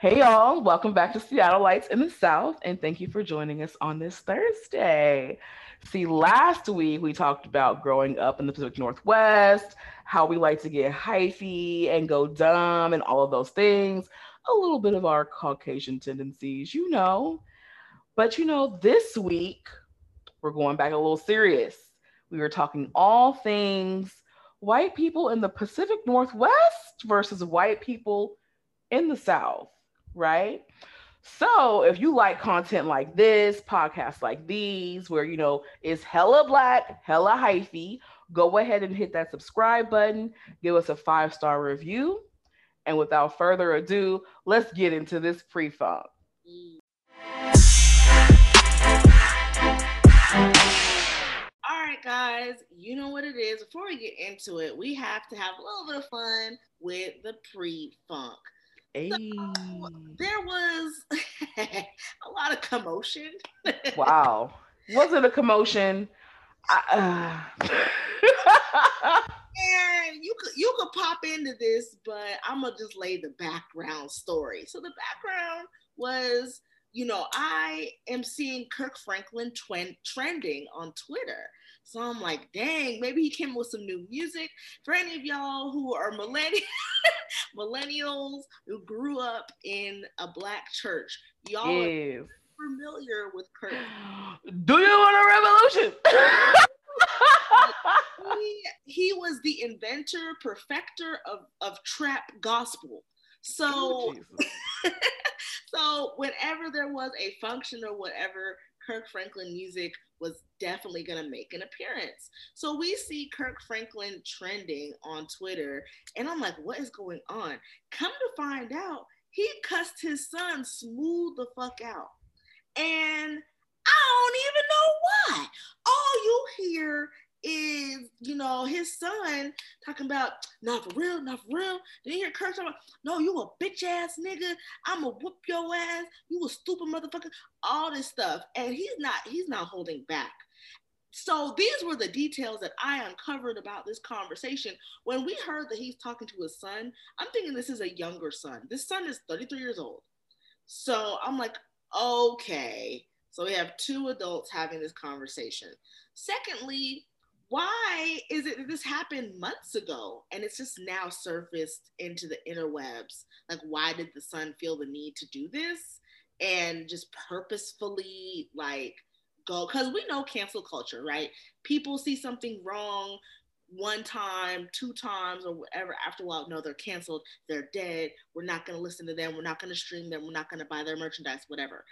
Hey, y'all. Welcome back to Seattleites in the South, and thank you for joining us on this Thursday. See, last week we talked about growing up in the Pacific Northwest, how we like to get hyphy and go dumb, and all of those things. A little bit of our Caucasian tendencies, you know. But, you know, this week we're going back a little serious. We were talking all things white people in the Pacific Northwest versus white people in the South right? So if you like content like this, podcasts like these, where you know it's hella black, hella hyphy, go ahead and hit that subscribe button, give us a five star review. And without further ado, let's get into this pre-funk. All right, guys, you know what it is. Before we get into it, we have to have a little bit of fun with the pre-funk. Hey. So, there was a lot of commotion. wow. Was it a commotion? I, uh... and you could you could pop into this, but I'm gonna just lay the background story. So the background was, you know, I am seeing Kirk Franklin twen- trending on Twitter. So I'm like, dang, maybe he came with some new music. For any of y'all who are millennials, millennials who grew up in a black church, y'all yes. are familiar with Kirk. Do you want a revolution? he, he was the inventor, perfecter of, of trap gospel. So, oh, so whenever there was a function or whatever, Kirk Franklin music was definitely going to make an appearance. So we see Kirk Franklin trending on Twitter, and I'm like, what is going on? Come to find out, he cussed his son smooth the fuck out. And I don't even know why. All you hear is, you know, his son talking about, not for real, not for real. Then you hear Kirk talking about, no, you a bitch ass nigga. I'ma whoop your ass. You a stupid motherfucker. All this stuff. And he's not, he's not holding back. So these were the details that I uncovered about this conversation. When we heard that he's talking to his son, I'm thinking this is a younger son. This son is 33 years old. So I'm like, okay. So we have two adults having this conversation. Secondly, why is it that this happened months ago and it's just now surfaced into the interwebs? Like, why did the son feel the need to do this and just purposefully like go? Because we know cancel culture, right? People see something wrong one time, two times, or whatever. After a while, no, they're canceled. They're dead. We're not going to listen to them. We're not going to stream them. We're not going to buy their merchandise, whatever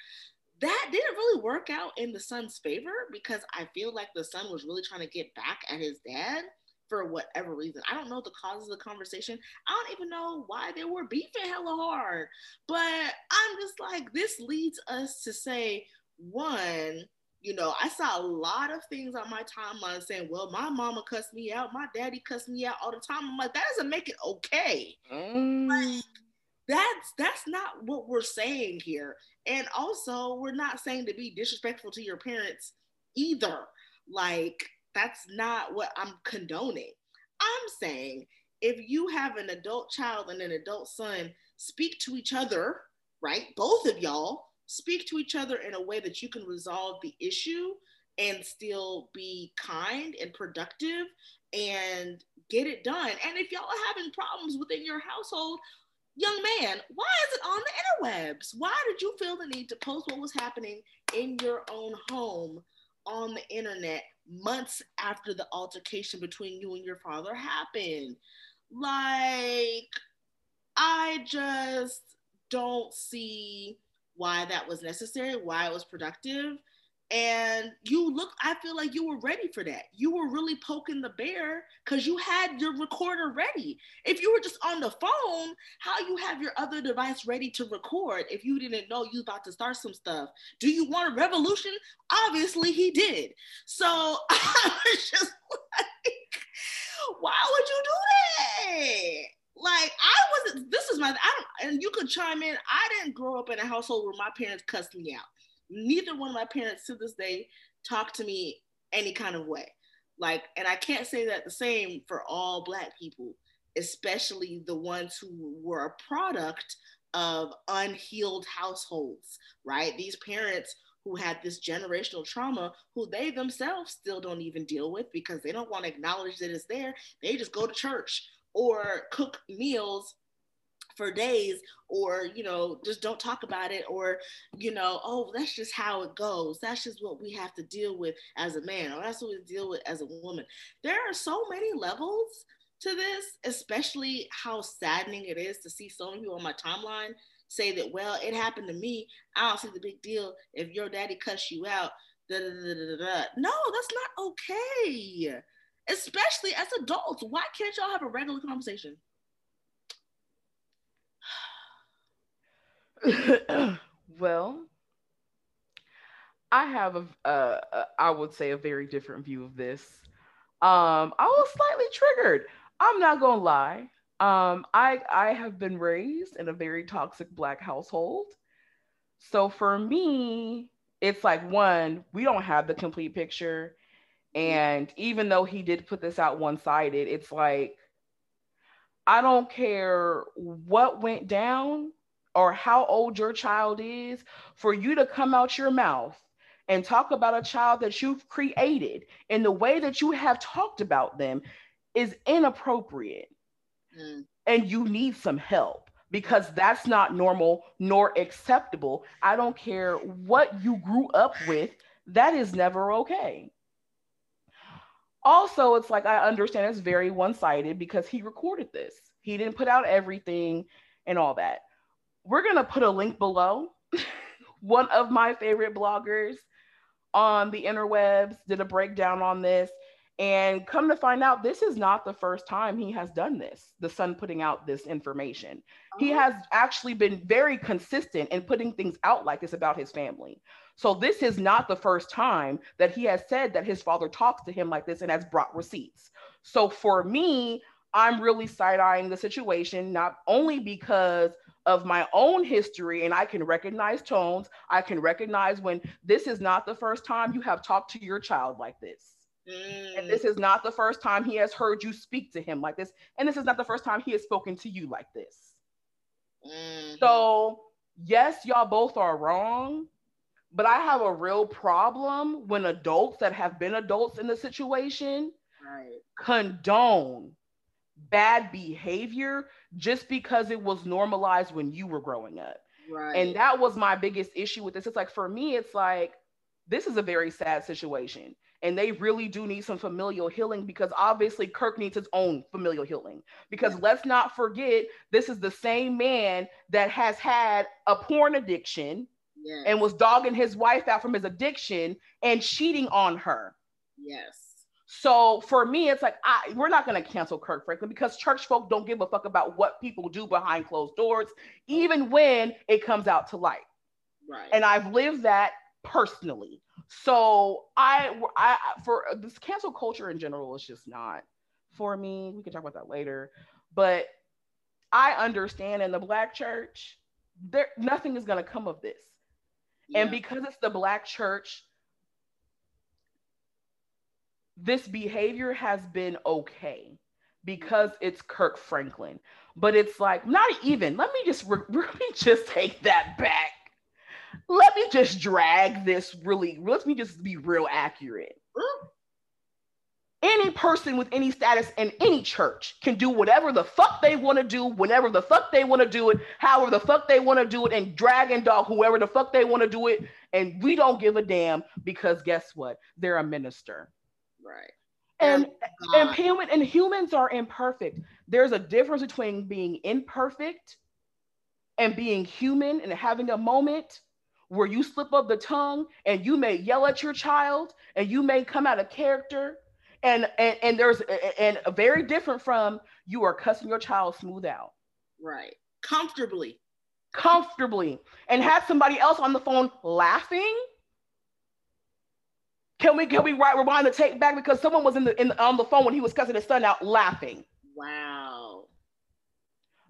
that didn't really work out in the son's favor because I feel like the son was really trying to get back at his dad for whatever reason. I don't know the cause of the conversation. I don't even know why they were beefing hella hard. But I'm just like, this leads us to say, one, you know, I saw a lot of things on my timeline saying, well, my mama cussed me out, my daddy cussed me out all the time. I'm like, that doesn't make it okay. Mm. Like, that's that's not what we're saying here. And also we're not saying to be disrespectful to your parents either. Like that's not what i'm condoning. I'm saying if you have an adult child and an adult son speak to each other right? Both of y'all speak to each other in a way that you can resolve the issue and still be kind and productive and get it done. And if y'all are having problems within your household, young man, why is it on the interwebs? Why did you feel the need to post what was happening in your own home on the internet months after the altercation between you and your father happened? Like, I just don't see why that was necessary, why it was productive and you look i feel like you were ready for that you were really poking the bear because you had your recorder ready if you were just on the phone how you have your other device ready to record if you didn't know you about to start some stuff do you want a revolution obviously he did so i was just like why would you do that like I wasn't. This is my. I don't. And you could chime in. I didn't grow up in a household where my parents cussed me out neither one of my parents to this day talk to me any kind of way. Like, and I can't say that the same for all Black people, especially the ones who were a product of unhealed households, right? These parents who had this generational trauma who they themselves still don't even deal with because they don't want to acknowledge that it's there. They just go to church or cook meals for days or you know just don't talk about it or you know oh that's just how it goes. That's just what we have to deal with as a man or that's what we deal with as a woman. There are so many levels to this especially how saddening it is to see so many people on my timeline say that well it happened to me. I don't see the big deal if your daddy cuts you out. Da, da, da, no that's not okay. Especially as adults why can't y'all have a regular conversation well, I have a, uh, I would say a very different view of this. Um, I was slightly triggered. I'm not gonna lie. Um, I I have been raised in a very toxic black household. So for me, it's like one, we don't have the complete picture. And even though he did put this out one-sided, it's like I don't care what went down or how old your child is for you to come out your mouth and talk about a child that you've created in the way that you have talked about them is inappropriate. Mm. And you need some help because that's not normal nor acceptable. I don't care what you grew up with, that is never okay. Also, it's like I understand it's very one sided because he recorded this. He didn't put out everything and all that we're going to put a link below. One of my favorite bloggers on the interwebs did a breakdown on this. And come to find out, this is not the first time he has done this, the son putting out this information. Oh. He has actually been very consistent in putting things out like this about his family. So, this is not the first time that he has said that his father talks to him like this and has brought receipts. So, for me, I'm really side eyeing the situation, not only because of my own history and I can recognize tones. I can recognize when this is not the first time you have talked to your child like this. Mm. And this is not the first time he has heard you speak to him like this. And this is not the first time he has spoken to you like this. Mm. So, yes, y'all both are wrong, but I have a real problem when adults that have been adults in the situation right. condone bad behavior just because it was normalized when you were growing up. Right. And that was my biggest issue with this. It's like for me, it's like this is a very sad situation. And they really do need some familial healing because obviously Kirk needs his own familial healing. Because yeah. let's not forget, this is the same man that has had a porn addiction and was dogging his wife out from his addiction and cheating on her. Yes. So for me, it's like I we're not gonna cancel Kirk Franklin because church folk don't give a fuck about what people do behind closed doors, even when it comes out to light. Right. And I've lived that personally. So I I for this cancel culture in general is just not for me. We can talk about that later. But I understand in the black church, there nothing is gonna come of this. Yeah. And because it's the black church, this behavior has been okay because it's Kirk Franklin. But it's like, not even, let me just, let me just take that back. Let me just drag this really, let me just be real accurate. Any person with any status in any church can do whatever the fuck they want to do, whenever the fuck they want to do it, however the fuck they want to do it, and drag and dog whoever the fuck they want to do it. And we don't give a damn because guess what? They're a minister. Right. And and uh, human and humans are imperfect. There's a difference between being imperfect and being human and having a moment where you slip up the tongue and you may yell at your child and you may come out of character. And and, and there's and very different from you are cussing your child smooth out. Right. Comfortably. Comfortably. And have somebody else on the phone laughing can we can we right rewind the tape back because someone was in the, in the, on the phone when he was cussing his son out laughing. Wow.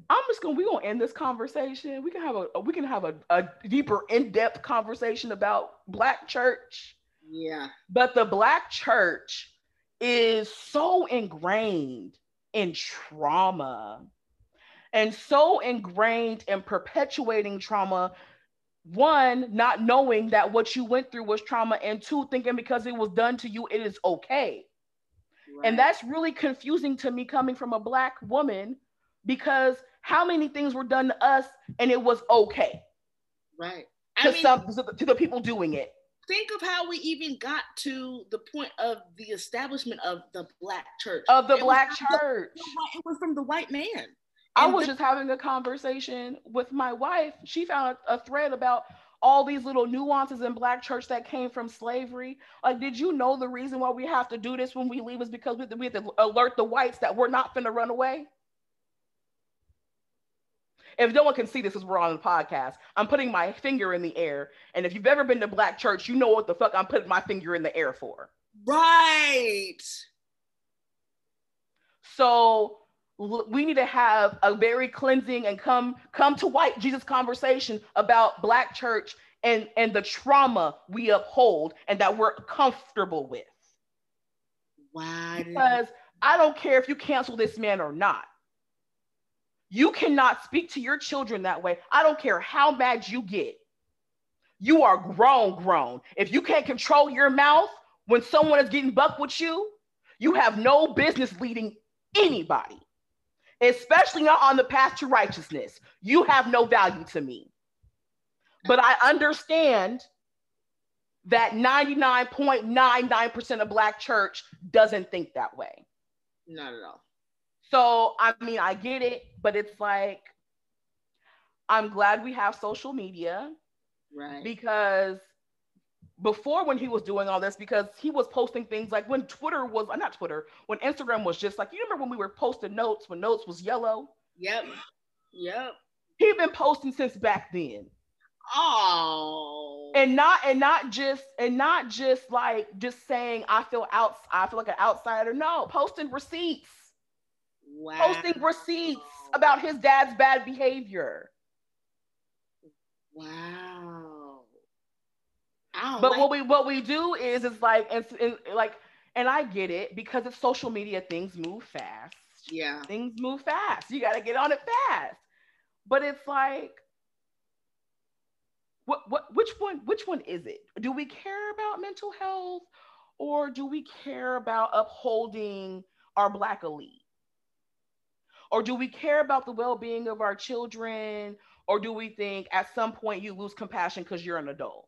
I'm just gonna we're gonna end this conversation. We can have a we can have a, a deeper, in-depth conversation about black church. Yeah. But the black church is so ingrained in trauma and so ingrained in perpetuating trauma one not knowing that what you went through was trauma and two thinking because it was done to you it is okay. Right. and that's really confusing to me coming from a black woman because how many things were done to us and it was okay right. To mean, some to the people doing it? think of how we even got to the point of the establishment of the black church. Of the it black church the, it was from the white man I was just having a conversation with my wife. She found a thread about all these little nuances in black church that came from slavery. Like, did you know the reason why we have to do this when we leave is because we have to, we have to alert the whites that we're not going to run away? If no one can see this as we're on the podcast, I'm putting my finger in the air. And if you've ever been to black church, you know what the fuck I'm putting my finger in the air for. Right. So we need to have a very cleansing and come come to white jesus conversation about black church and and the trauma we uphold and that we're comfortable with. Why because i don't care if you cancel this man or not. You cannot speak to your children that way. I don't care how mad you get. You are grown grown. If you can't control your mouth when someone is getting buck with you you have no business leading anybody especially not on the path to righteousness. You have no value to me. But I understand that 99.99% of Black church doesn't think that way. Not at all. So, I mean, I get it, but it's like, I'm glad we have social media. Right. Because before when he was doing all this because he was posting things like when Twitter was not Twitter, when Instagram was just like you remember when we were posting notes when notes was yellow? Yep. Yep. He'd been posting since back then. Oh. And not and not just and not just like just saying I feel out I feel like an outsider. No, posting receipts. Wow. Posting receipts about his dad's bad behavior. Wow but like- what we what we do is it's like and, and like and I get it because it's social media. Things move fast. Yeah, things move fast. You got to get on it fast. But it's like, what what which one which one is it? Do we care about mental health, or do we care about upholding our black elite? Or do we care about the well-being of our children? Or do we think at some point you lose compassion because you're an adult?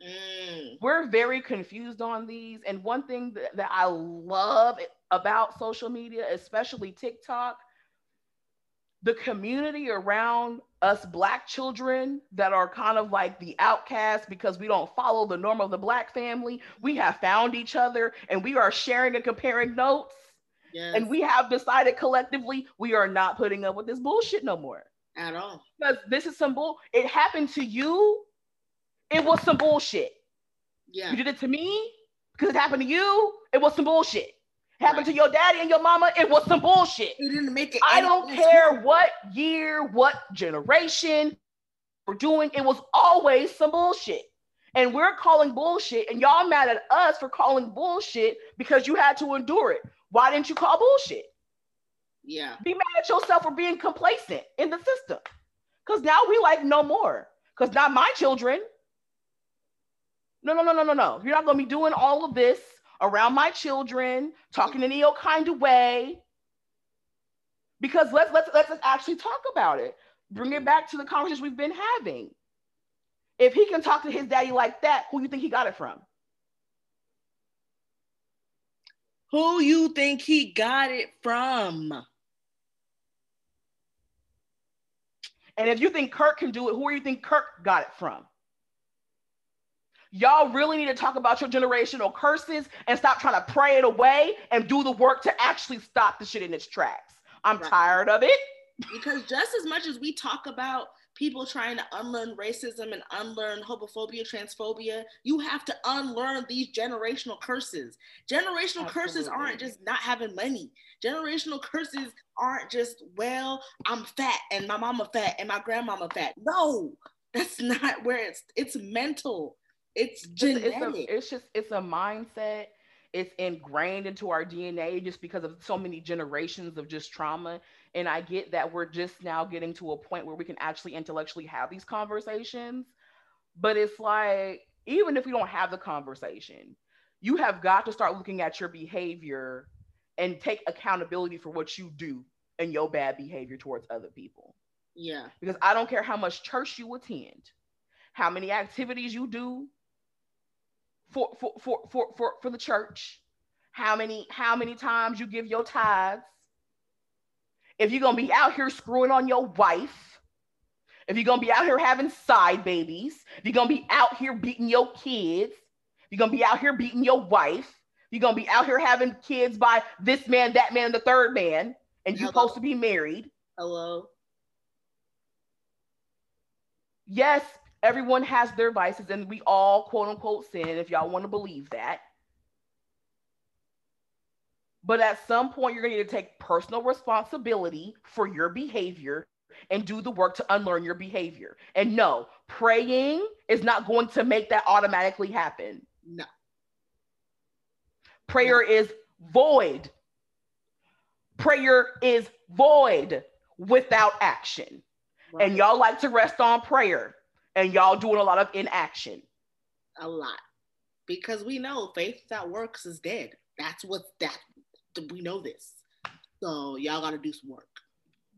Mm. We're very confused on these. And one thing that, that I love about social media, especially TikTok, the community around us black children that are kind of like the outcasts because we don't follow the norm of the black family we have found each other and we are sharing and comparing notes yes. and we have decided collectively we are not putting up with this bullshit no more at all because this is some bull it happened to you it was some bullshit. Yeah. You did it to me because it happened to you. It was some bullshit. It happened right. to your daddy and your mama. It was some bullshit. You didn't make it. I don't care what year, what generation we're doing. It was always some bullshit. And we're calling bullshit, and y'all mad at us for calling bullshit because you had to endure it. Why didn't you call bullshit? Yeah. Be mad at yourself for being complacent in the system. Because now we like no more. Because not my children. No, no, no, no, no, no. You're not going to be doing all of this around my children, talking in any kind of way. Because let's let's let's actually talk about it. Bring it back to the conversation we've been having. If he can talk to his daddy like that, who do you think he got it from? Who you think he got it from? And if you think Kirk can do it, who do you think Kirk got it from? Y'all really need to talk about your generational curses and stop trying to pray it away and do the work to actually stop the shit in its tracks. I'm right. tired of it. Because just as much as we talk about people trying to unlearn racism and unlearn homophobia, transphobia, you have to unlearn these generational curses. Generational Absolutely. curses aren't just not having money. Generational curses aren't just, well, I'm fat and my mama fat and my grandmama fat. No, that's not where it's it's mental. It's genetic. It's, a, it's just it's a mindset. It's ingrained into our DNA just because of so many generations of just trauma. And I get that we're just now getting to a point where we can actually intellectually have these conversations. But it's like, even if we don't have the conversation, you have got to start looking at your behavior and take accountability for what you do and your bad behavior towards other people. Yeah. Because I don't care how much church you attend, how many activities you do for for for for for, for the church, how many how many times you give your tithes. If you're gonna be out here screwing on your wife, if you're gonna be out here having side babies, if you're gonna be out here beating your kids, you're gonna be out here beating your wife, you're gonna be out here having kids by this man, that man, and the third man, and you're supposed to be married. Hello. Yes, everyone has their vices, and we all quote unquote sin, if y'all want to believe that. But at some point, you're going to need to take personal responsibility for your behavior and do the work to unlearn your behavior. And no, praying is not going to make that automatically happen. No. Prayer no. is void. Prayer is void without action. Right. And y'all like to rest on prayer and y'all doing a lot of inaction. A lot. Because we know faith without works is dead. That's what that we know this. So y'all got to do some work.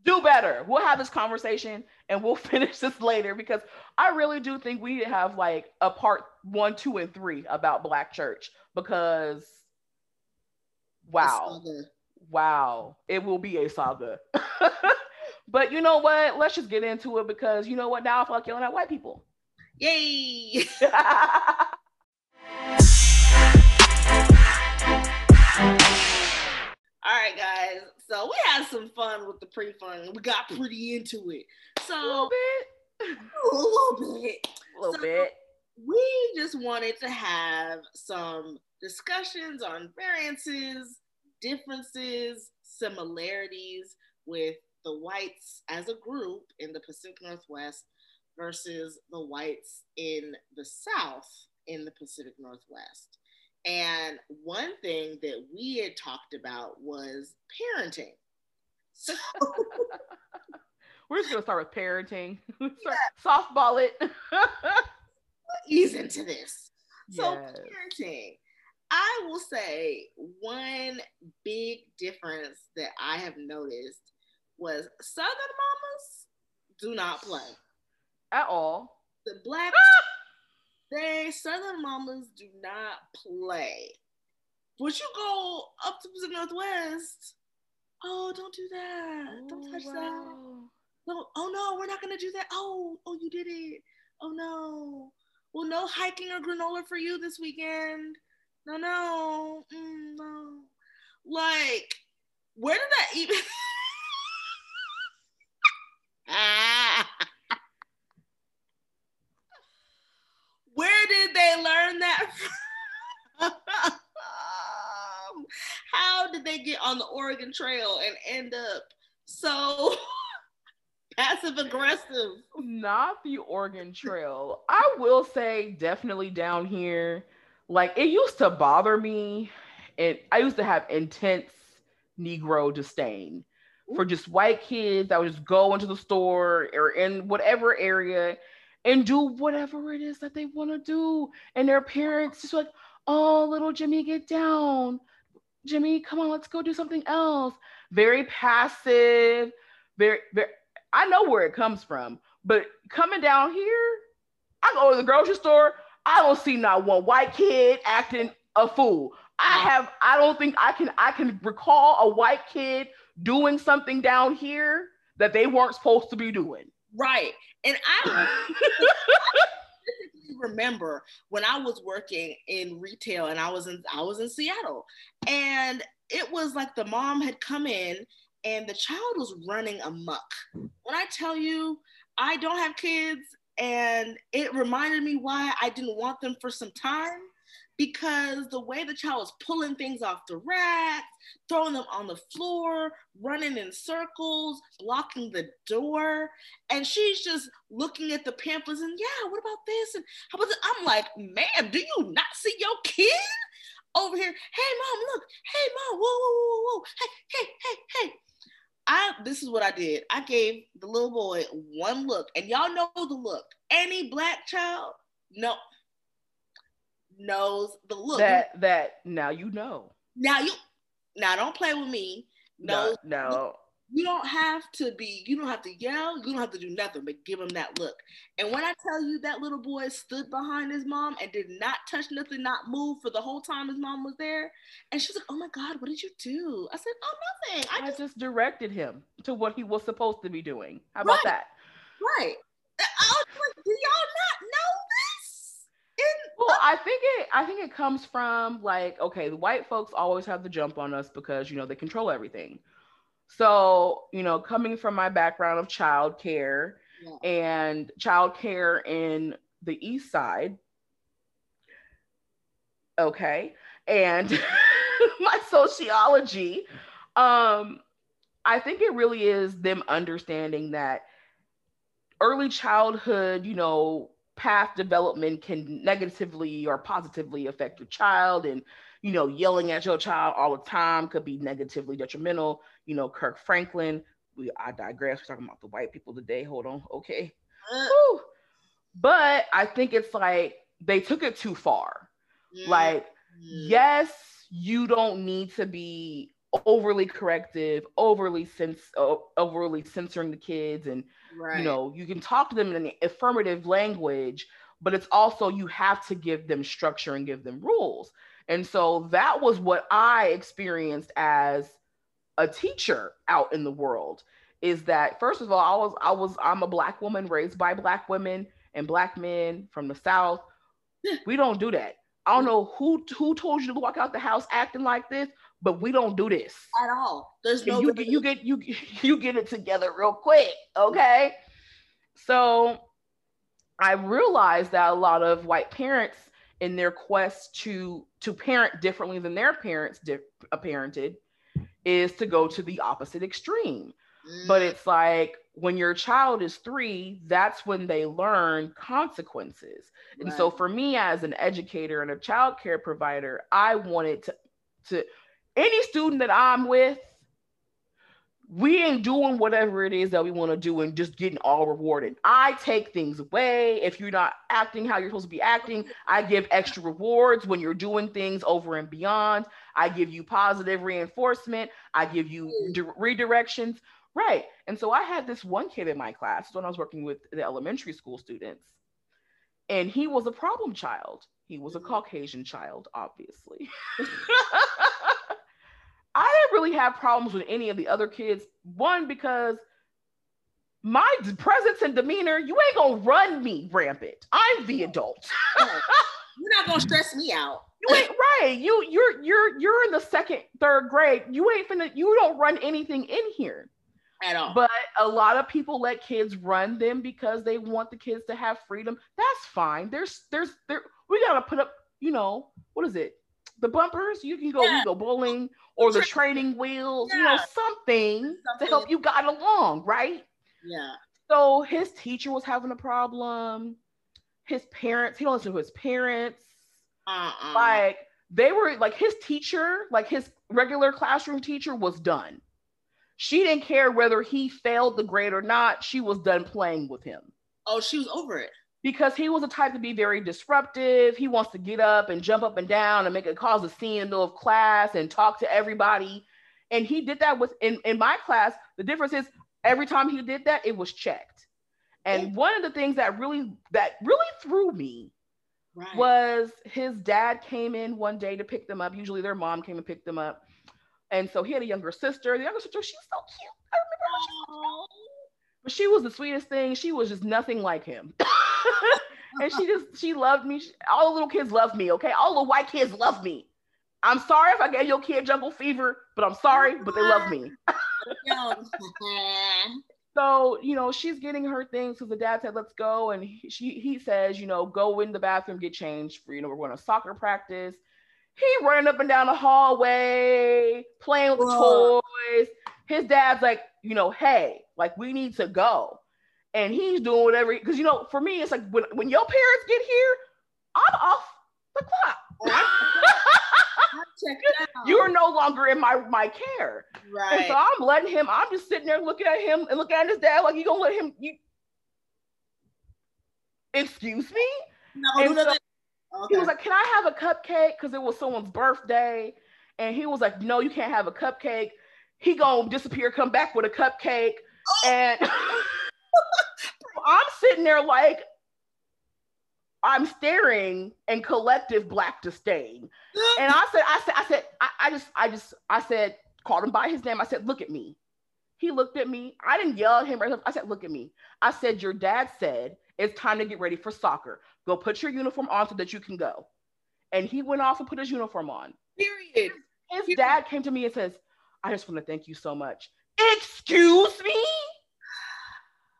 Do better. We'll have this conversation and we'll finish this later because I really do think we need to have like a part one, two, and three about Black church because wow. Wow. It will be a saga. but you know what? Let's just get into it because you know what? Now I like yelling at white people. Yay! All right, guys. So we had some fun with the pre-fun. We got pretty into it. So a little bit, a little bit, a little so bit. We just wanted to have some discussions on variances, differences, similarities with the whites as a group in the Pacific Northwest versus the whites in the South in the Pacific Northwest. And one thing that we had talked about was parenting. So we're just gonna start with parenting. yeah. Softball it. Ease into this. So yes. parenting. I will say one big difference that I have noticed was Southern mamas do not play at all. The black they Southern mamas do not play. But you go up to the Northwest, oh, don't do that. Oh, don't touch wow. that. No, oh no, we're not gonna do that. Oh, oh, you did it. Oh no. Well, no hiking or granola for you this weekend. No, no, mm, no. Like, where did that even? Where did they learn that from? How did they get on the Oregon Trail and end up so passive aggressive? Not the Oregon Trail. I will say, definitely down here, like it used to bother me. And I used to have intense Negro disdain for just white kids that would just go into the store or in whatever area and do whatever it is that they want to do. And their parents just like, oh, little Jimmy, get down. Jimmy, come on, let's go do something else. Very passive, very, very, I know where it comes from, but coming down here, I go to the grocery store, I don't see not one white kid acting a fool. I have, I don't think I can, I can recall a white kid doing something down here that they weren't supposed to be doing. Right. And I remember when I was working in retail and I was in I was in Seattle and it was like the mom had come in and the child was running amok. When I tell you I don't have kids and it reminded me why I didn't want them for some time because the way the child was pulling things off the rack, throwing them on the floor, running in circles, blocking the door, and she's just looking at the pamphlets and yeah, what about this? And how about this? I'm like, ma'am, do you not see your kid over here? Hey, mom, look. Hey, mom, whoa, whoa, whoa, whoa. Hey, hey, hey, hey. I this is what I did. I gave the little boy one look, and y'all know the look. Any black child, no, knows the look. That that now you know. Now you now don't play with me. No, no. You don't have to be, you don't have to yell, you don't have to do nothing but give him that look. And when I tell you that little boy stood behind his mom and did not touch nothing, not move for the whole time his mom was there. And she's like, Oh my God, what did you do? I said, Oh, nothing. I, I just, just, directed him to what he was supposed to be doing. How about right, that? Right. I was like, Do y'all not know well, I think it I think it comes from like, okay, the white folks always have the jump on us because you know they control everything. So, you know, coming from my background of childcare yeah. and childcare in the East Side, okay, and my sociology, um, I think it really is them understanding that early childhood, you know, path development can negatively or positively affect your child and you know, yelling at your child all the time could be negatively detrimental. You know, Kirk Franklin. We I digress. We're talking about the white people today. Hold on. Okay. Uh. But I think it's like they took it too far. Mm. Like, yes, you don't need to be overly corrective, overly sense, overly censoring the kids, and right. you know, you can talk to them in an affirmative language, but it's also you have to give them structure and give them rules. And so that was what I experienced as a teacher out in the world is that first of all, I was I was I'm a black woman raised by black women and black men from the south. we don't do that. I don't know who who told you to walk out the house acting like this, but we don't do this at all. There's no you get you get you you get it together real quick, okay? So I realized that a lot of white parents in their quest to to parent differently than their parents di- uh, parented is to go to the opposite extreme. Mm. But it's like when your child is three, that's when they learn consequences. Right. And so for me as an educator and a child care provider, I wanted to to any student that I'm with, we ain't doing whatever it is that we want to do and just getting all rewarded. I take things away. If you're not acting how you're supposed to be acting, I give extra rewards when you're doing things over and beyond. I give you positive reinforcement. I give you mm. di- redirections. Right. And so I had this one kid in my class when I was working with the elementary school students, and he was a problem child. He was a mm-hmm. Caucasian child, obviously. I didn't really have problems with any of the other kids. One, because my presence and demeanor, you ain't gonna run me rampant. I'm the adult. You're not gonna stress me out. You ain't right. You you're you're you're in the second, third grade. You ain't finna, you don't run anything in here. At all. But a lot of people let kids run them because they want the kids to have freedom. That's fine. There's there's there we gotta put up, you know, what is it? The bumpers, you can go, yeah. you go bowling or the training wheels, yeah. you know, something, something to help you guide along, right? Yeah. So his teacher was having a problem. His parents, he don't listen to his parents. Uh-uh. Like they were like his teacher, like his regular classroom teacher was done. She didn't care whether he failed the grade or not. She was done playing with him. Oh, she was over it because he was the type to be very disruptive. He wants to get up and jump up and down and make a cause a scene in the middle of class and talk to everybody. And he did that with in, in my class. The difference is every time he did that, it was checked. And one of the things that really that really threw me right. was his dad came in one day to pick them up. Usually their mom came and picked them up. And so he had a younger sister. The younger sister, she's so cute. I remember her. But she was the sweetest thing. She was just nothing like him. and she just she loved me. She, all the little kids love me. Okay, all the white kids love me. I'm sorry if I gave your kid jungle fever, but I'm sorry, but they love me. so you know she's getting her things because the dad said let's go, and he, she he says you know go in the bathroom get changed for you know we're going to soccer practice. He running up and down the hallway playing with the toys. His dad's like you know hey like we need to go and he's doing whatever because you know for me it's like when, when your parents get here i'm off the clock You're no longer in my my care. Right. And so I'm letting him, I'm just sitting there looking at him and looking at his dad like you gonna let him you excuse me? No, and so okay. he was like, Can I have a cupcake? Because it was someone's birthday. And he was like, No, you can't have a cupcake. He gonna disappear, come back with a cupcake. Oh. And I'm sitting there like, I'm staring in collective black disdain. And I said, I said, I said, I, I, just, I just, I said, called him by his name. I said, look at me. He looked at me. I didn't yell at him. I said, look at me. I said, your dad said it's time to get ready for soccer. Go put your uniform on so that you can go. And he went off and put his uniform on. Period. His Period. dad came to me and says, I just want to thank you so much. Excuse me?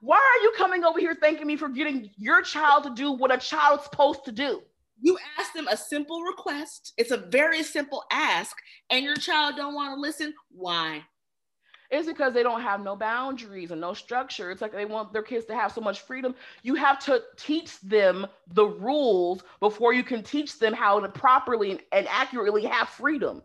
Why are you coming over here thanking me for getting your child to do what a child's supposed to do? You ask them a simple request. It's a very simple ask, and your child don't want to listen. Why? It's because they don't have no boundaries and no structure. It's like they want their kids to have so much freedom. You have to teach them the rules before you can teach them how to properly and accurately have freedom.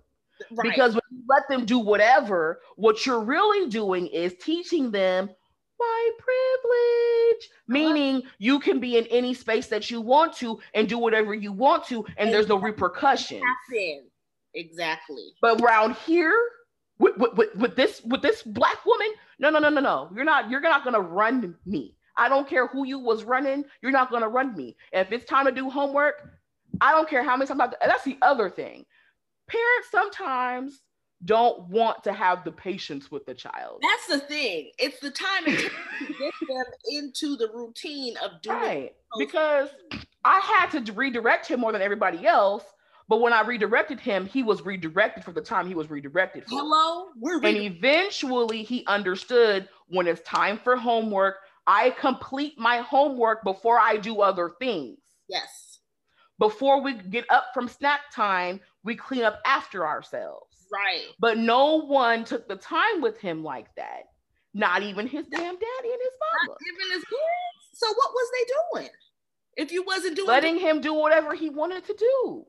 Right. Because when you let them do whatever, what you're really doing is teaching them white privilege, uh-huh. meaning you can be in any space that you want to and do whatever you want to, and there's no repercussion. Exactly. But around here, with, with, with this with this black woman, no, no, no, no, no. You're not you're not gonna run me. I don't care who you was running. You're not gonna run me. if it's time to do homework, I don't care how many times. I, that's the other thing. Parents sometimes don't want to have the patience with the child. That's the thing. It's the time it takes to get them into the routine of doing right. Because I had to redirect him more than everybody else. But when I redirected him, he was redirected for the time he was redirected for. Hello, we're and eventually he understood when it's time for homework. I complete my homework before I do other things. Yes. Before we get up from snack time, we clean up after ourselves. Right. But no one took the time with him like that. Not even his damn daddy and his mama. Not even his parents. So what was they doing? If you wasn't doing letting him do whatever he wanted to do.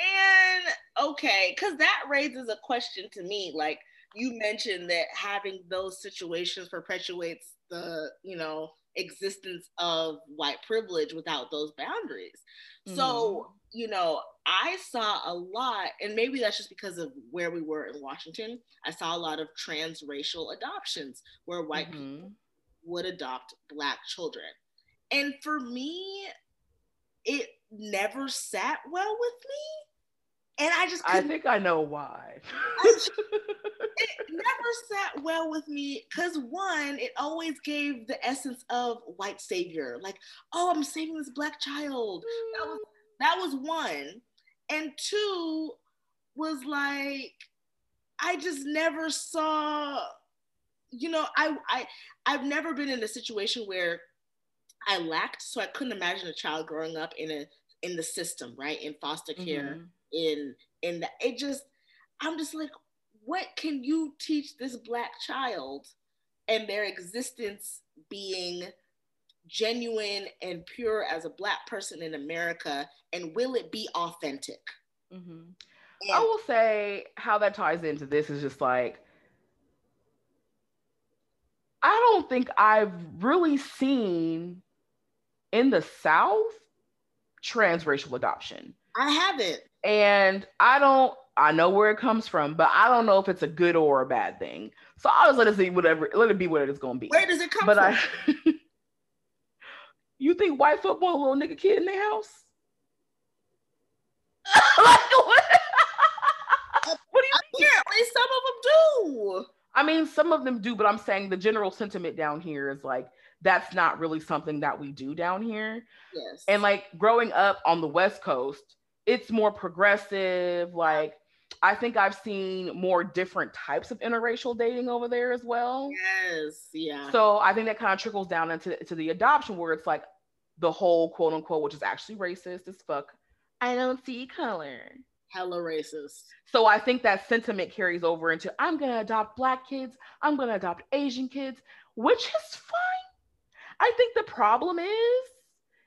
And okay, because that raises a question to me. Like you mentioned that having those situations perpetuates the, you know, existence of white privilege without those boundaries. Mm-hmm. So, you know, I saw a lot, and maybe that's just because of where we were in Washington. I saw a lot of transracial adoptions where white mm-hmm. people would adopt Black children. And for me, it never sat well with me. And I just I think I know why. it never sat well with me because one, it always gave the essence of white savior, like, oh, I'm saving this black child. That was that was one and two was like I just never saw you know I I I've never been in a situation where I lacked so I couldn't imagine a child growing up in a in the system right in foster care mm-hmm. In in the it just I'm just like what can you teach this black child and their existence being genuine and pure as a black person in America and will it be authentic? Mm-hmm. I will say how that ties into this is just like I don't think I've really seen in the South transracial adoption. I haven't. And I don't I know where it comes from, but I don't know if it's a good or a bad thing. So I'll just let it see whatever let it be what it's gonna be. Where does it come but from? I You think white a little nigga kid in their house? what? what do you mean? Apparently, some of them do. I mean, some of them do, but I'm saying the general sentiment down here is like that's not really something that we do down here. Yes. And like growing up on the West Coast, it's more progressive. Like I think I've seen more different types of interracial dating over there as well. Yes, yeah. So I think that kind of trickles down into to the adoption where it's like the whole quote unquote, which is actually racist as fuck. I don't see color. Hella racist. So I think that sentiment carries over into I'm gonna adopt black kids, I'm gonna adopt Asian kids, which is fine. I think the problem is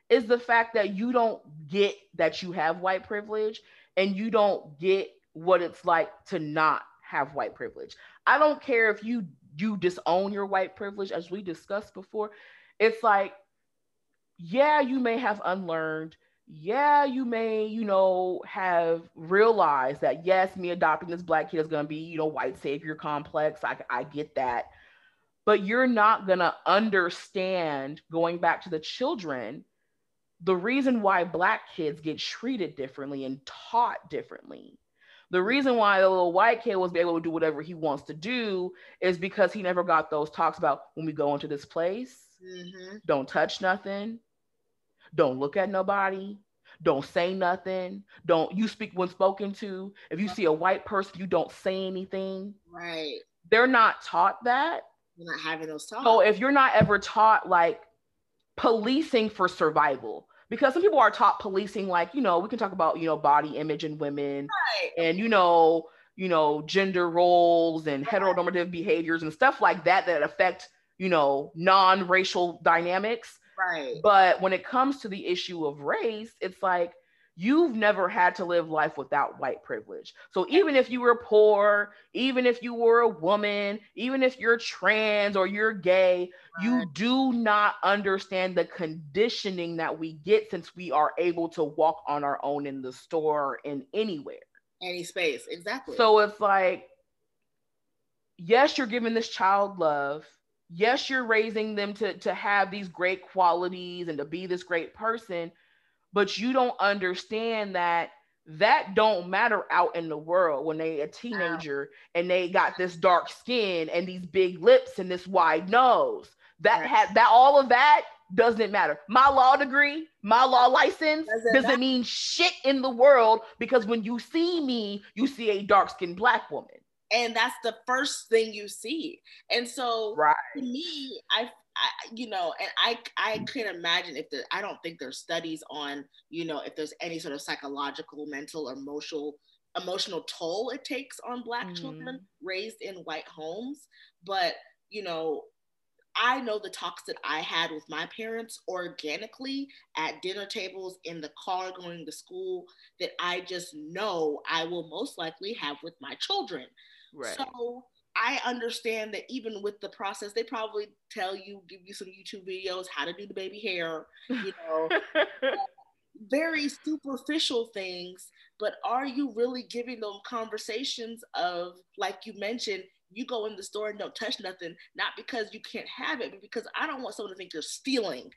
is the fact that you don't get that you have white privilege and you don't get what it's like to not have white privilege. I don't care if you you disown your white privilege as we discussed before. It's like yeah, you may have unlearned yeah, you may, you know, have realized that yes, me adopting this black kid is going to be, you know, white savior complex. I, I get that. But you're not going to understand, going back to the children, the reason why black kids get treated differently and taught differently. The reason why the little white kid was able to do whatever he wants to do is because he never got those talks about when we go into this place, mm-hmm. don't touch nothing, don't look at nobody. Don't say nothing. Don't you speak when spoken to. If you see a white person, you don't say anything. Right. They're not taught that. You're not having those talks. So if you're not ever taught like policing for survival, because some people are taught policing, like, you know, we can talk about, you know, body image in women right. and, you know, you know, gender roles and right. heteronormative behaviors and stuff like that that affect, you know, non-racial dynamics. Right. But when it comes to the issue of race, it's like you've never had to live life without white privilege. So even if you were poor, even if you were a woman, even if you're trans or you're gay, you do not understand the conditioning that we get since we are able to walk on our own in the store and anywhere. Any space, exactly. So it's like, yes, you're giving this child love yes you're raising them to to have these great qualities and to be this great person but you don't understand that that don't matter out in the world when they a teenager wow. and they got this dark skin and these big lips and this wide nose that right. had that all of that doesn't matter my law degree my law license doesn't, doesn't mean shit in the world because when you see me you see a dark skinned black woman and that's the first thing you see and so right. to me I, I you know and i i can't imagine if there i don't think there's studies on you know if there's any sort of psychological mental or emotional emotional toll it takes on black mm-hmm. children raised in white homes but you know I know the talks that I had with my parents organically at dinner tables, in the car going to school, that I just know I will most likely have with my children. Right. So I understand that even with the process, they probably tell you, give you some YouTube videos, how to do the baby hair, you know, very superficial things. But are you really giving them conversations of, like you mentioned, you go in the store and don't touch nothing, not because you can't have it, but because I don't want someone to think you're stealing.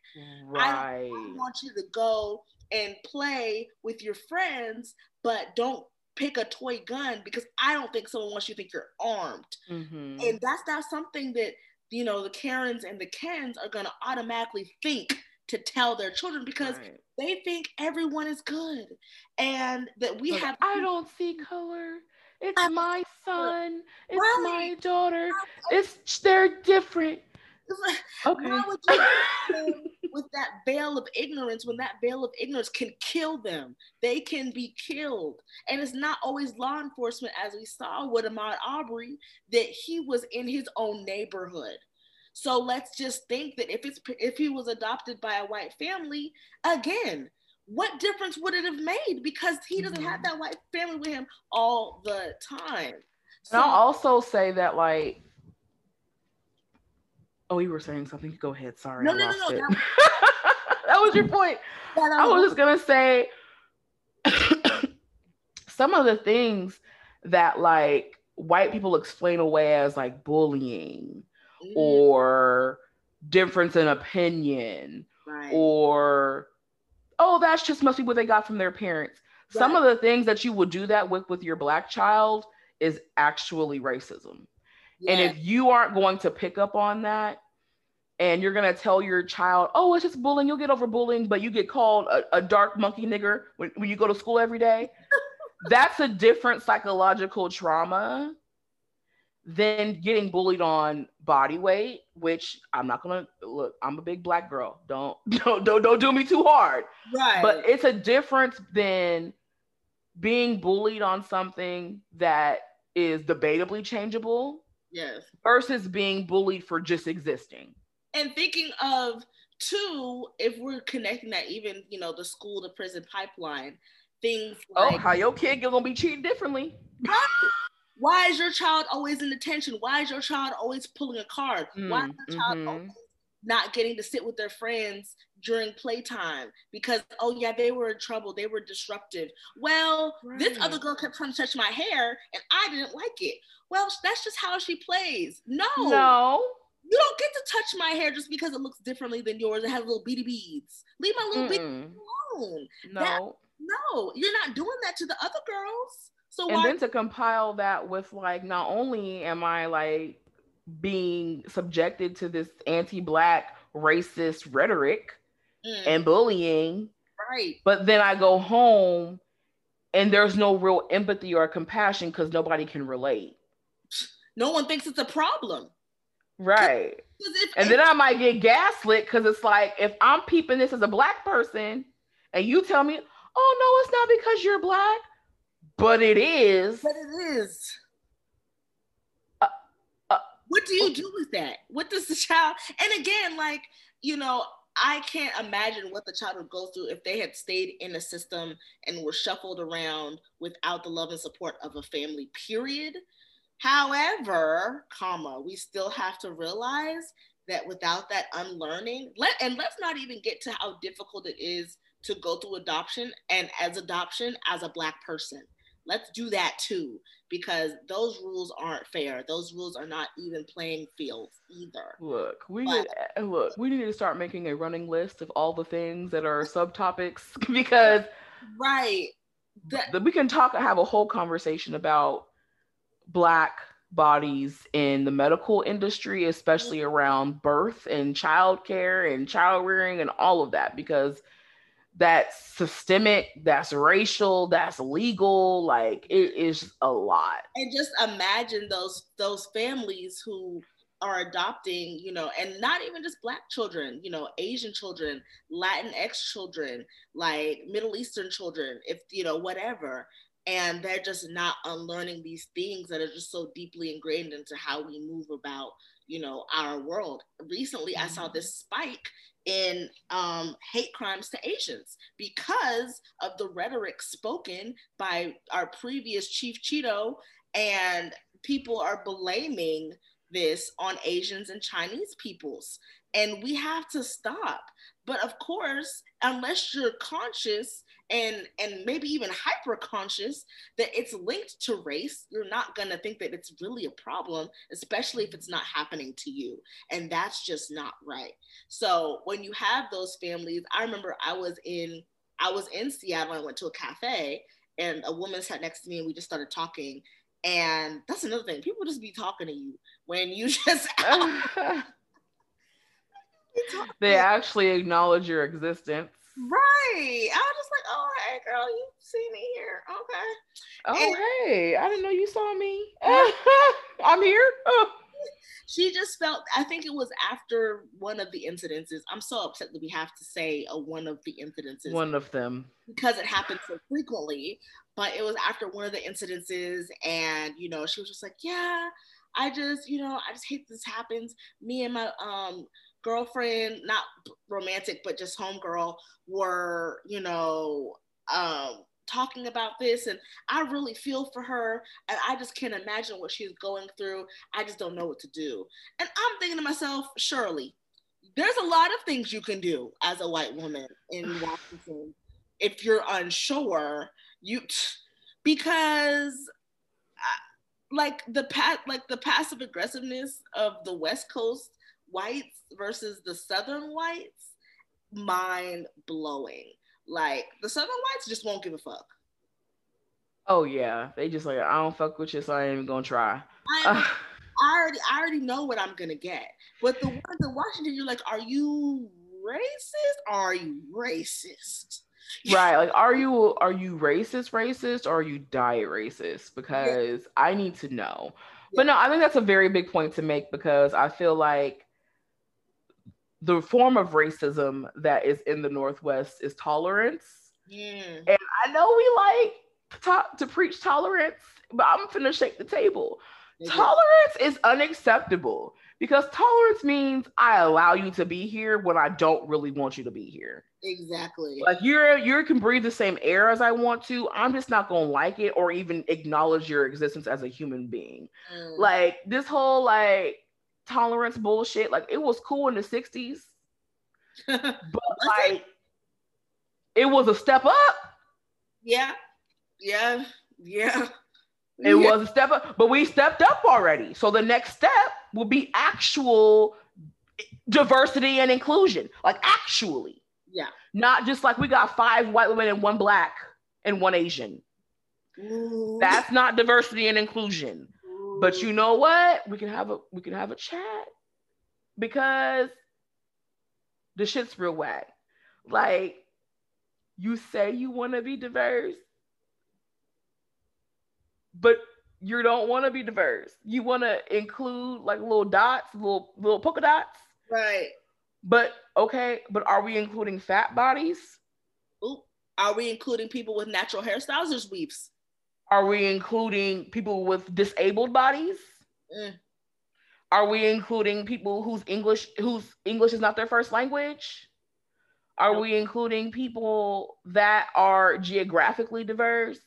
Right. I, I want you to go and play with your friends, but don't pick a toy gun because I don't think someone wants you to think you're armed. Mm-hmm. And that's not something that, you know, the Karens and the Kens are going to automatically think to tell their children because right. they think everyone is good and that we have. I don't see color. It's I my son. It's right. my daughter. It's they're different. Okay. Why would you with that veil of ignorance when that veil of ignorance can kill them? They can be killed. And it's not always law enforcement, as we saw with Ahmaud Arbery, that he was in his own neighborhood. So let's just think that if it's if he was adopted by a white family, again, what difference would it have made? Because he doesn't mm-hmm. have that white family with him all the time. So, and I'll also say that like Oh, you were saying something. Go ahead. Sorry. No, no, no, no. That, that was your point. Yeah, I was just gonna say some of the things that like white people explain away as like bullying mm. or difference in opinion right. or oh that's just must be what they got from their parents right. some of the things that you would do that with with your black child is actually racism yeah. And if you aren't going to pick up on that, and you're gonna tell your child, oh, it's just bullying, you'll get over bullying, but you get called a, a dark monkey nigger when, when you go to school every day, that's a different psychological trauma than getting bullied on body weight, which I'm not gonna look, I'm a big black girl. Don't don't don't, don't do me too hard. Right. But it's a difference than being bullied on something that is debatably changeable Yes. Versus being bullied for just existing. And thinking of two, if we're connecting that even, you know, the school to prison pipeline, things oh, like, oh, how your kid gonna be treated differently? Why is your child always in detention? Why is your child always pulling a card? Mm, Why is your child mm-hmm. always not getting to sit with their friends during playtime because oh yeah they were in trouble. They were disruptive. Well right. this other girl kept trying to touch my hair and i didn't like it. Well that's just how she plays. No. No. You don't get to touch my hair just because it looks differently than yours. It has little beady beads. Leave my little beady alone. No. That, no you're not doing that to the other girls. So and why- then to compile that with like not only am i like being subjected to this anti-black racist rhetoric mm. and bullying right but then i go home and there's no real empathy or compassion because nobody can relate no one thinks it's a problem right if, and then i might get gaslit because it's like if i'm peeping this as a black person and you tell me oh no it's not because you're black but it is but it is what do you do with that? What does the child? And again, like you know, I can't imagine what the child would go through if they had stayed in a system and were shuffled around without the love and support of a family. Period. However, comma, we still have to realize that without that unlearning, let and let's not even get to how difficult it is to go through adoption and as adoption as a black person. Let's do that too because those rules aren't fair. Those rules are not even playing fields either. Look, we but, need, eh, look, we need to start making a running list of all the things that are subtopics because right. That, we can talk have a whole conversation about black bodies in the medical industry, especially around birth and childcare and child rearing and all of that because that's systemic, that's racial, that's legal. Like it is a lot. And just imagine those those families who are adopting, you know, and not even just black children, you know, Asian children, Latinx children, like Middle Eastern children, if you know, whatever. And they're just not unlearning these things that are just so deeply ingrained into how we move about, you know, our world. Recently, I saw mm-hmm. this spike in um, hate crimes to Asians because of the rhetoric spoken by our previous Chief Cheeto, and people are blaming this on Asians and Chinese peoples. And we have to stop. But of course, unless you're conscious and and maybe even hyper conscious that it's linked to race you're not going to think that it's really a problem especially if it's not happening to you. And that's just not right. So when you have those families i remember i was in i was in seattle i went to a cafe and a woman sat next to me and we just started talking. And that's another thing people just be talking to you when you just they actually acknowledge your existence Right. I was just like, oh, hey, girl, you see me here. Okay. Oh, and hey, I didn't know you saw me. I'm here. She just felt, I think it was after one of the incidences. I'm so upset that we have to say a one of the incidences. One of them. Because it happens so frequently. But it was after one of the incidences, and, you know, she was just like, yeah, I just, you know, I just hate this happens. Me and my, um, girlfriend, not romantic, but just homegirl, were, you know, um, talking about this and I really feel for her and I just can't imagine what she's going through. I just don't know what to do. And I'm thinking to myself, surely, there's a lot of things you can do as a white woman in Washington if you're unsure. You because uh, like the pat like the passive aggressiveness of the West Coast whites versus the Southern whites, mind blowing. Like the Southern whites just won't give a fuck. Oh yeah, they just like I don't fuck with you, so I ain't even gonna try. I, I already I already know what I'm gonna get. But the ones in Washington, you're like, are you racist? Or are you racist? right like are you are you racist racist or are you diet racist because yeah. i need to know yeah. but no i think that's a very big point to make because i feel like the form of racism that is in the Northwest is tolerance. Mm. And I know we like to, to preach tolerance, but I'm gonna shake the table. Mm-hmm. Tolerance is unacceptable because tolerance means I allow you to be here when I don't really want you to be here. Exactly. Like you're you can breathe the same air as I want to. I'm just not gonna like it or even acknowledge your existence as a human being. Mm. Like this whole like tolerance bullshit. Like it was cool in the 60s. but like it was a step up. Yeah. Yeah. Yeah. It yeah. was a step up, but we stepped up already. So the next step will be actual diversity and inclusion. Like actually. Yeah. Not just like we got five white women and one black and one Asian. Ooh. That's not diversity and inclusion. But you know what? We can have a we can have a chat because the shit's real whack. Like you say you want to be diverse, but you don't want to be diverse. You want to include like little dots, little little polka dots. Right. But okay, but are we including fat bodies? Ooh, are we including people with natural hairstyles or weaves? Are we including people with disabled bodies? Mm. Are we including people whose English whose English is not their first language? Are nope. we including people that are geographically diverse?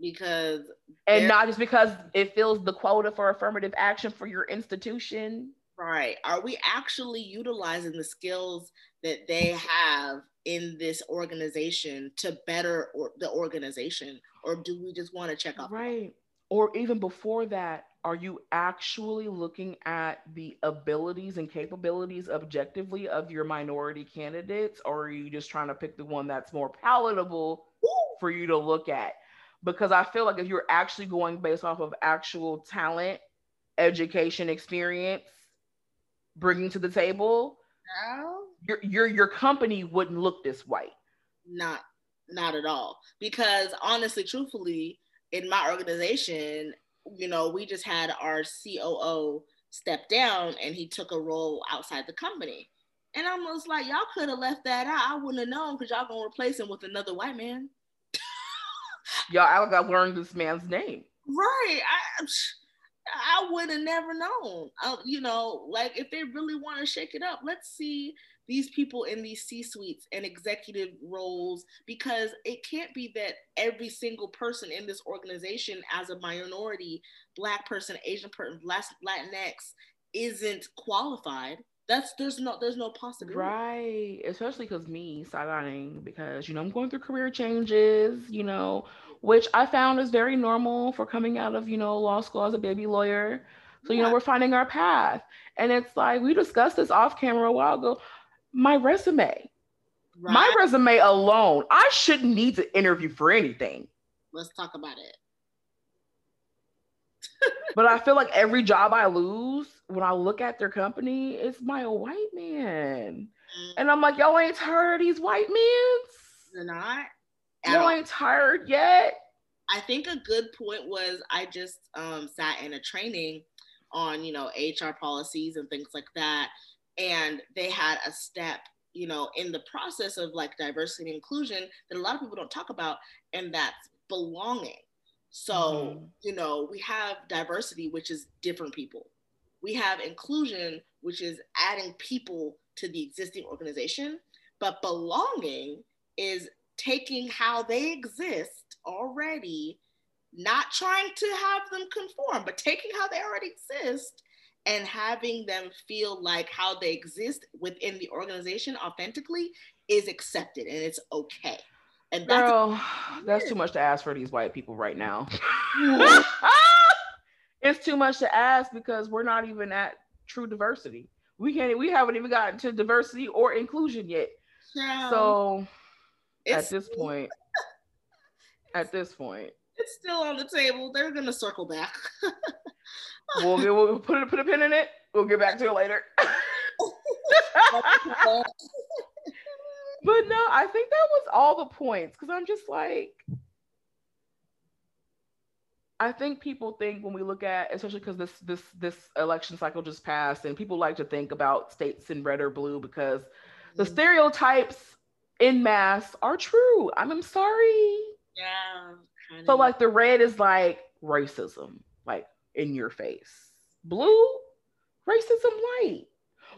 Because and not just because it fills the quota for affirmative action for your institution. Right. Are we actually utilizing the skills that they have in this organization to better or the organization? Or do we just want to check off? Right. Or even before that, are you actually looking at the abilities and capabilities objectively of your minority candidates? Or are you just trying to pick the one that's more palatable for you to look at? Because I feel like if you're actually going based off of actual talent, education, experience, bringing to the table, no. Your your your company wouldn't look this white. Not not at all. Because honestly, truthfully, in my organization, you know, we just had our COO step down and he took a role outside the company. And I'm just like, y'all could have left that out. I wouldn't have known because y'all gonna replace him with another white man. y'all, I got learned this man's name. Right. I, I would have never known. Uh, you know, like if they really want to shake it up, let's see these people in these C suites and executive roles because it can't be that every single person in this organization, as a minority, Black person, Asian person, Latinx, isn't qualified. That's there's no there's no possibility. Right. Especially because me sidelining because you know I'm going through career changes, you know, which I found is very normal for coming out of, you know, law school as a baby lawyer. So, you know, we're finding our path. And it's like we discussed this off camera a while ago. My resume. Right. My resume alone, I shouldn't need to interview for anything. Let's talk about it. but I feel like every job I lose, when I look at their company, it's my white man. Mm. And I'm like, y'all ain't tired of these white men? They're not. Y'all ain't tired yet. I think a good point was I just um, sat in a training on you know HR policies and things like that, and they had a step you know in the process of like diversity and inclusion that a lot of people don't talk about, and that's belonging. So mm-hmm. you know we have diversity, which is different people. We have inclusion, which is adding people to the existing organization, but belonging is taking how they exist already, not trying to have them conform, but taking how they already exist and having them feel like how they exist within the organization authentically is accepted and it's okay. And that's Girl, that's too much to ask for these white people right now. it's too much to ask because we're not even at true diversity. We can't we haven't even gotten to diversity or inclusion yet. Yeah. So it's, at this point, at this point, it's still on the table. They're gonna circle back. We'll, get, we'll put it, put a pin in it. We'll get back to it later. but no, I think that was all the points because I'm just like, I think people think when we look at, especially because this this this election cycle just passed, and people like to think about states in red or blue because the mm-hmm. stereotypes in mass are true. I'm, sorry. Yeah. So like the red is like racism, like in your face. Blue, racism light.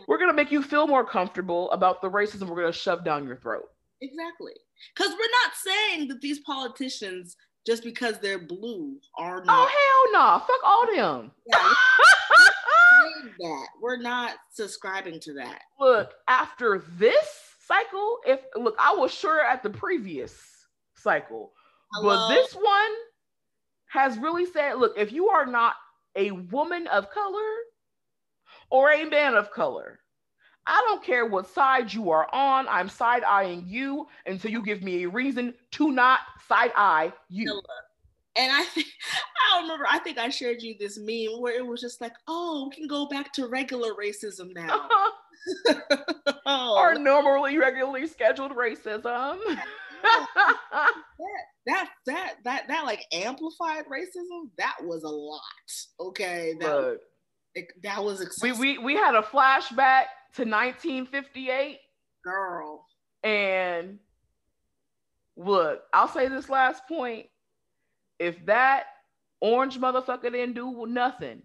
we're gonna make you feel more comfortable about the racism we're gonna shove down your throat. Exactly. Because we're not saying that these politicians, just because they're blue, are oh, not. Oh hell no! Fuck all them. Yeah, we're not that. We're not subscribing to that. look, after this cycle, if look, I was sure at the previous cycle, Hello? but this one has really said, look, if you are not a woman of color or a man of color, I don't care what side you are on. I'm side eyeing you until you give me a reason to not side eye you. And I think I remember I think I shared you this meme where it was just like, oh, we can go back to regular racism now. oh, or normally regularly scheduled racism. that that that that like amplified racism, that was a lot. Okay. That Look, it, that was we, excessive. we we had a flashback to 1958 girl. and look i'll say this last point if that orange motherfucker didn't do nothing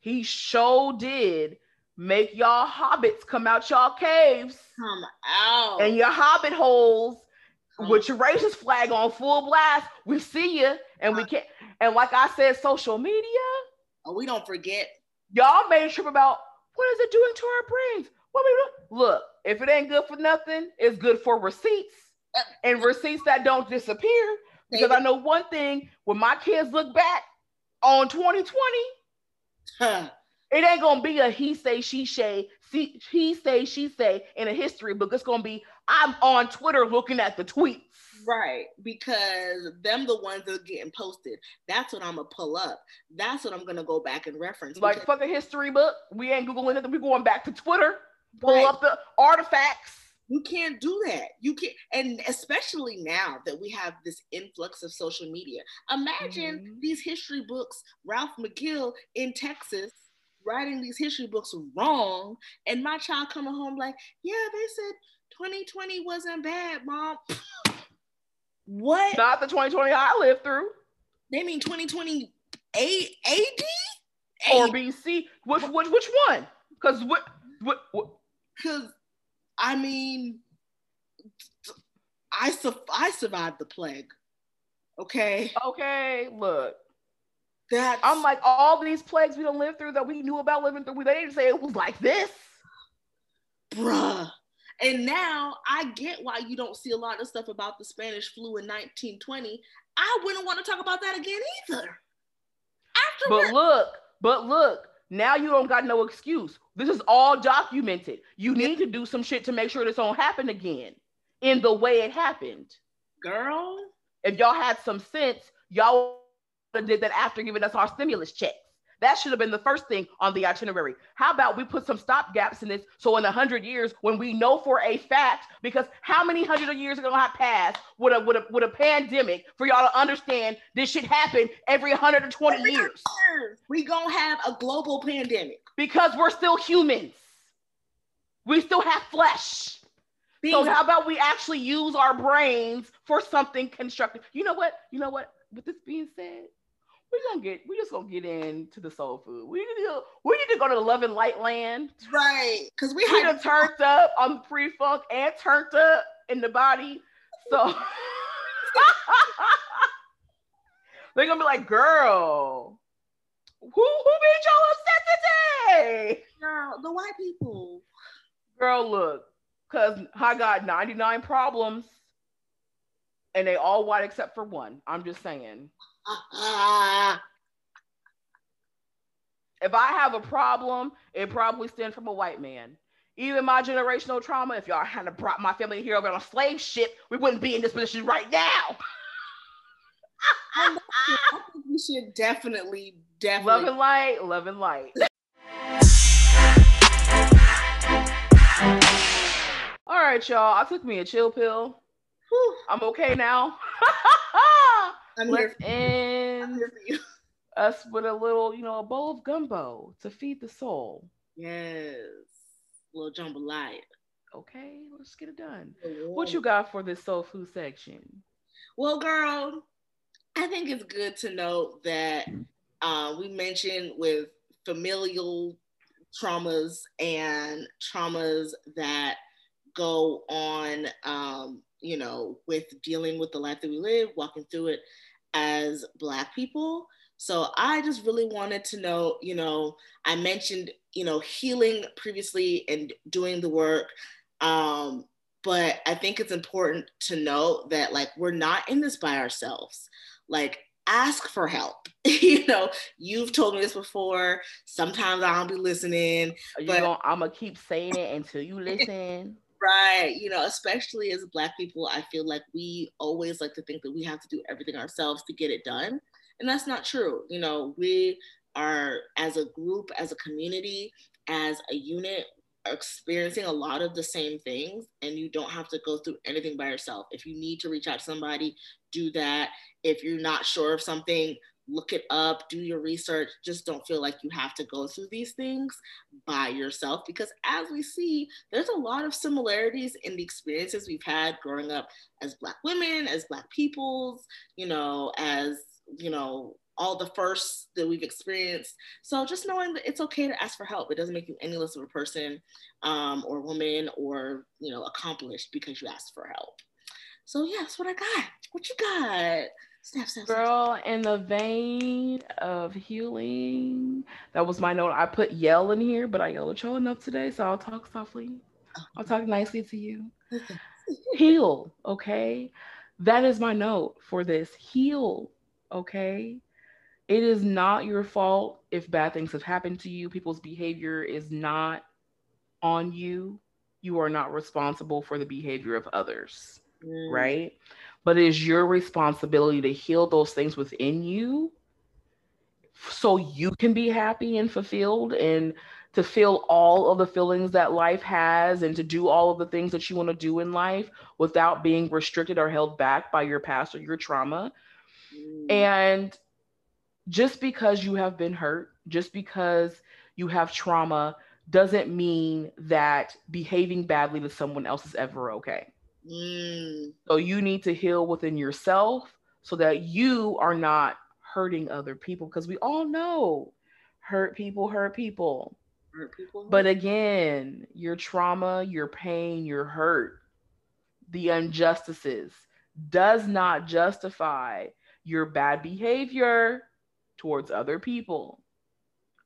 he sure did make y'all hobbits come out y'all caves Come out. and your hobbit holes Mm-hmm. with your racist flag on full blast we see you and we can't and like i said social media Oh, we don't forget. Y'all made a trip about what is it doing to our brains? What we? Look, if it ain't good for nothing, it's good for receipts and receipts that don't disappear. Because I know one thing: when my kids look back on 2020, Huh. it ain't gonna be a he say she say see he say she say in a history book. It's gonna be I'm on Twitter looking at the tweets. Right, because them the ones that are getting posted. That's what I'm gonna pull up. That's what I'm gonna go back and reference. Like because- fuck a history book. We ain't googling it. We going back to Twitter. Pull Right. up the artifacts. You can't do that. You can't, and especially now that we have this influx of social media. Imagine Mhm. these history books, Ralph McGill in Texas writing these history books wrong, and my child coming home like, yeah, they said 2020 wasn't bad, mom. what? Not the 2020 I lived through. They mean 2028 AD? or BC. Which which which one? Because what what, what Because I mean, I su- I survived the plague. Okay, okay, look. that I'm like all these plagues we don't live through that we knew about living through. They didn't say it was like this. bruh. And now I get why you don't see a lot of stuff about the Spanish flu in 1920. I wouldn't want to talk about that again either. After But look, but look, now you don't got no excuse. This is all documented. You need to do some shit to make sure this don't happen again in the way it happened. girl, If y'all had some sense, y'all did that after giving us our stimulus checks. That should have been the first thing on the itinerary. How about we put some stop gaps in this so in a hundred years, when we know for a fact, because how many hundred of years are gonna have passed with a with a with a pandemic for y'all to understand this shit happen every 120 Every years we gonna have a global pandemic. because we're still humans. We still have flesh. So how about we actually use our brains for something constructive? You know what? You know what? With this being said, we're gonna get we just gonna get into the soul food. We need to we need to go to the love and light land. right, because we We had turned up on the pre-funk and turned up in the body. So they're gonna be like, girl, who who made y'all upset today? girl, the white people. Girl, look, because I got 99 problems and they all white except for one. I'm just saying. If I have a problem, it probably stems from a white man. Even my generational trauma, if y'all hadn't brought my family here over on a slave ship, we wouldn't be in this position right now. I think we should definitely, definitely. Love and light, love and light. All right, y'all. I took me a chill pill. Whew, I'm okay now. I'm Let's here. I'm end here for you. us with a little, you know, a bowl of gumbo to feed the soul. Yes, A little jambalaya. Okay, let's get it done. What you got for this soul food section? Well, girl, I think it's good to note that uh, we mentioned with familial traumas and traumas that go on, um, you know, with dealing with the life that we live, walking through it as Black people. So I just really wanted to know, you know, I mentioned, you know, healing previously and doing the work. Um, but I think it's important to know that like we're not in this by ourselves. Like ask for help. you know, you've told me this before. Sometimes I don't be listening. You but know, I'm gonna keep saying it until you listen. Right. You know, especially as black people, I feel like we always like to think that we have to do everything ourselves to get it done. And that's not true. You know, we are as a group, as a community, as a unit, experiencing a lot of the same things and you don't have to go through anything by yourself. If you need to reach out to somebody, do that. If you're not sure of something, look it up, do your research. Just don't feel like you have to go through these things by yourself because, as we see, there's a lot of similarities in the experiences we've had growing up as Black women, as Black peoples, you know, as, you know, all the firsts that we've experienced. So just knowing that it's okay to ask for help. It doesn't make you any less of a person um, or woman or, you know, accomplished because you asked for help. So yeah, that's what I got. What you got? Snap, snap, Girl, in the vein of healing, that was my note. I put yell in here, but I yelled at y'all enough today, so I'll talk softly. I'll talk nicely to you. heal, okay? That is my note for this. Heal, okay? It is not your fault if bad things have happened to you. People's behavior is not on you. You are not responsible for the behavior of others, mm. right? But it is your responsibility to heal those things within you so you can be happy and fulfilled and to feel all of the feelings that life has and to do all of the things that you want to do in life without being restricted or held back by your past or your trauma. Mm. And just because you have been hurt, just because you have trauma, doesn't mean that behaving badly to someone else is ever okay. Mm. So you need to heal within yourself so that you are not hurting other people because we all know hurt people hurt people. Hurt people. But again, your trauma, your pain, your hurt, the injustices does not justify your bad behavior towards other people.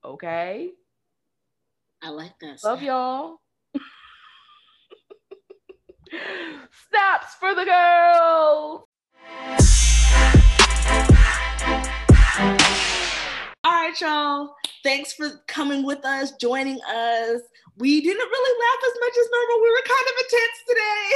Okay? I like that. Love y'all. Snaps for the girls. All right, y'all. Thanks for coming with us, joining us. We didn't really laugh as much as normal. We were kind of intense today.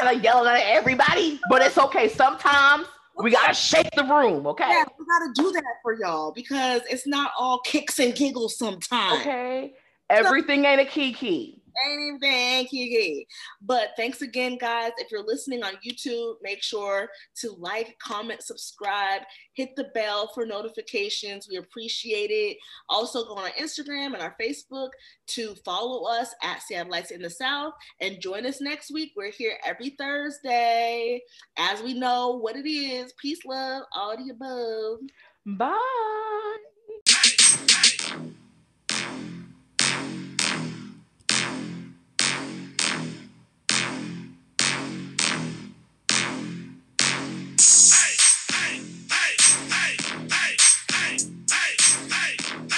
kind of yelling at everybody, but it's okay. Sometimes we gotta shake the room, okay? Yeah, we gotta do that for y'all because it's not all kicks and giggles sometimes. Okay. Everything so, ain't a kiki anything, Kiki. But thanks again, guys. If you're listening on YouTube, make sure to like, comment, subscribe, hit the bell for notifications. We appreciate it. Also, go on our Instagram and our Facebook to follow us at Seattleites in the South and join us next week. We're here every Thursday. As we know what it is, peace, love, all the above. Bye.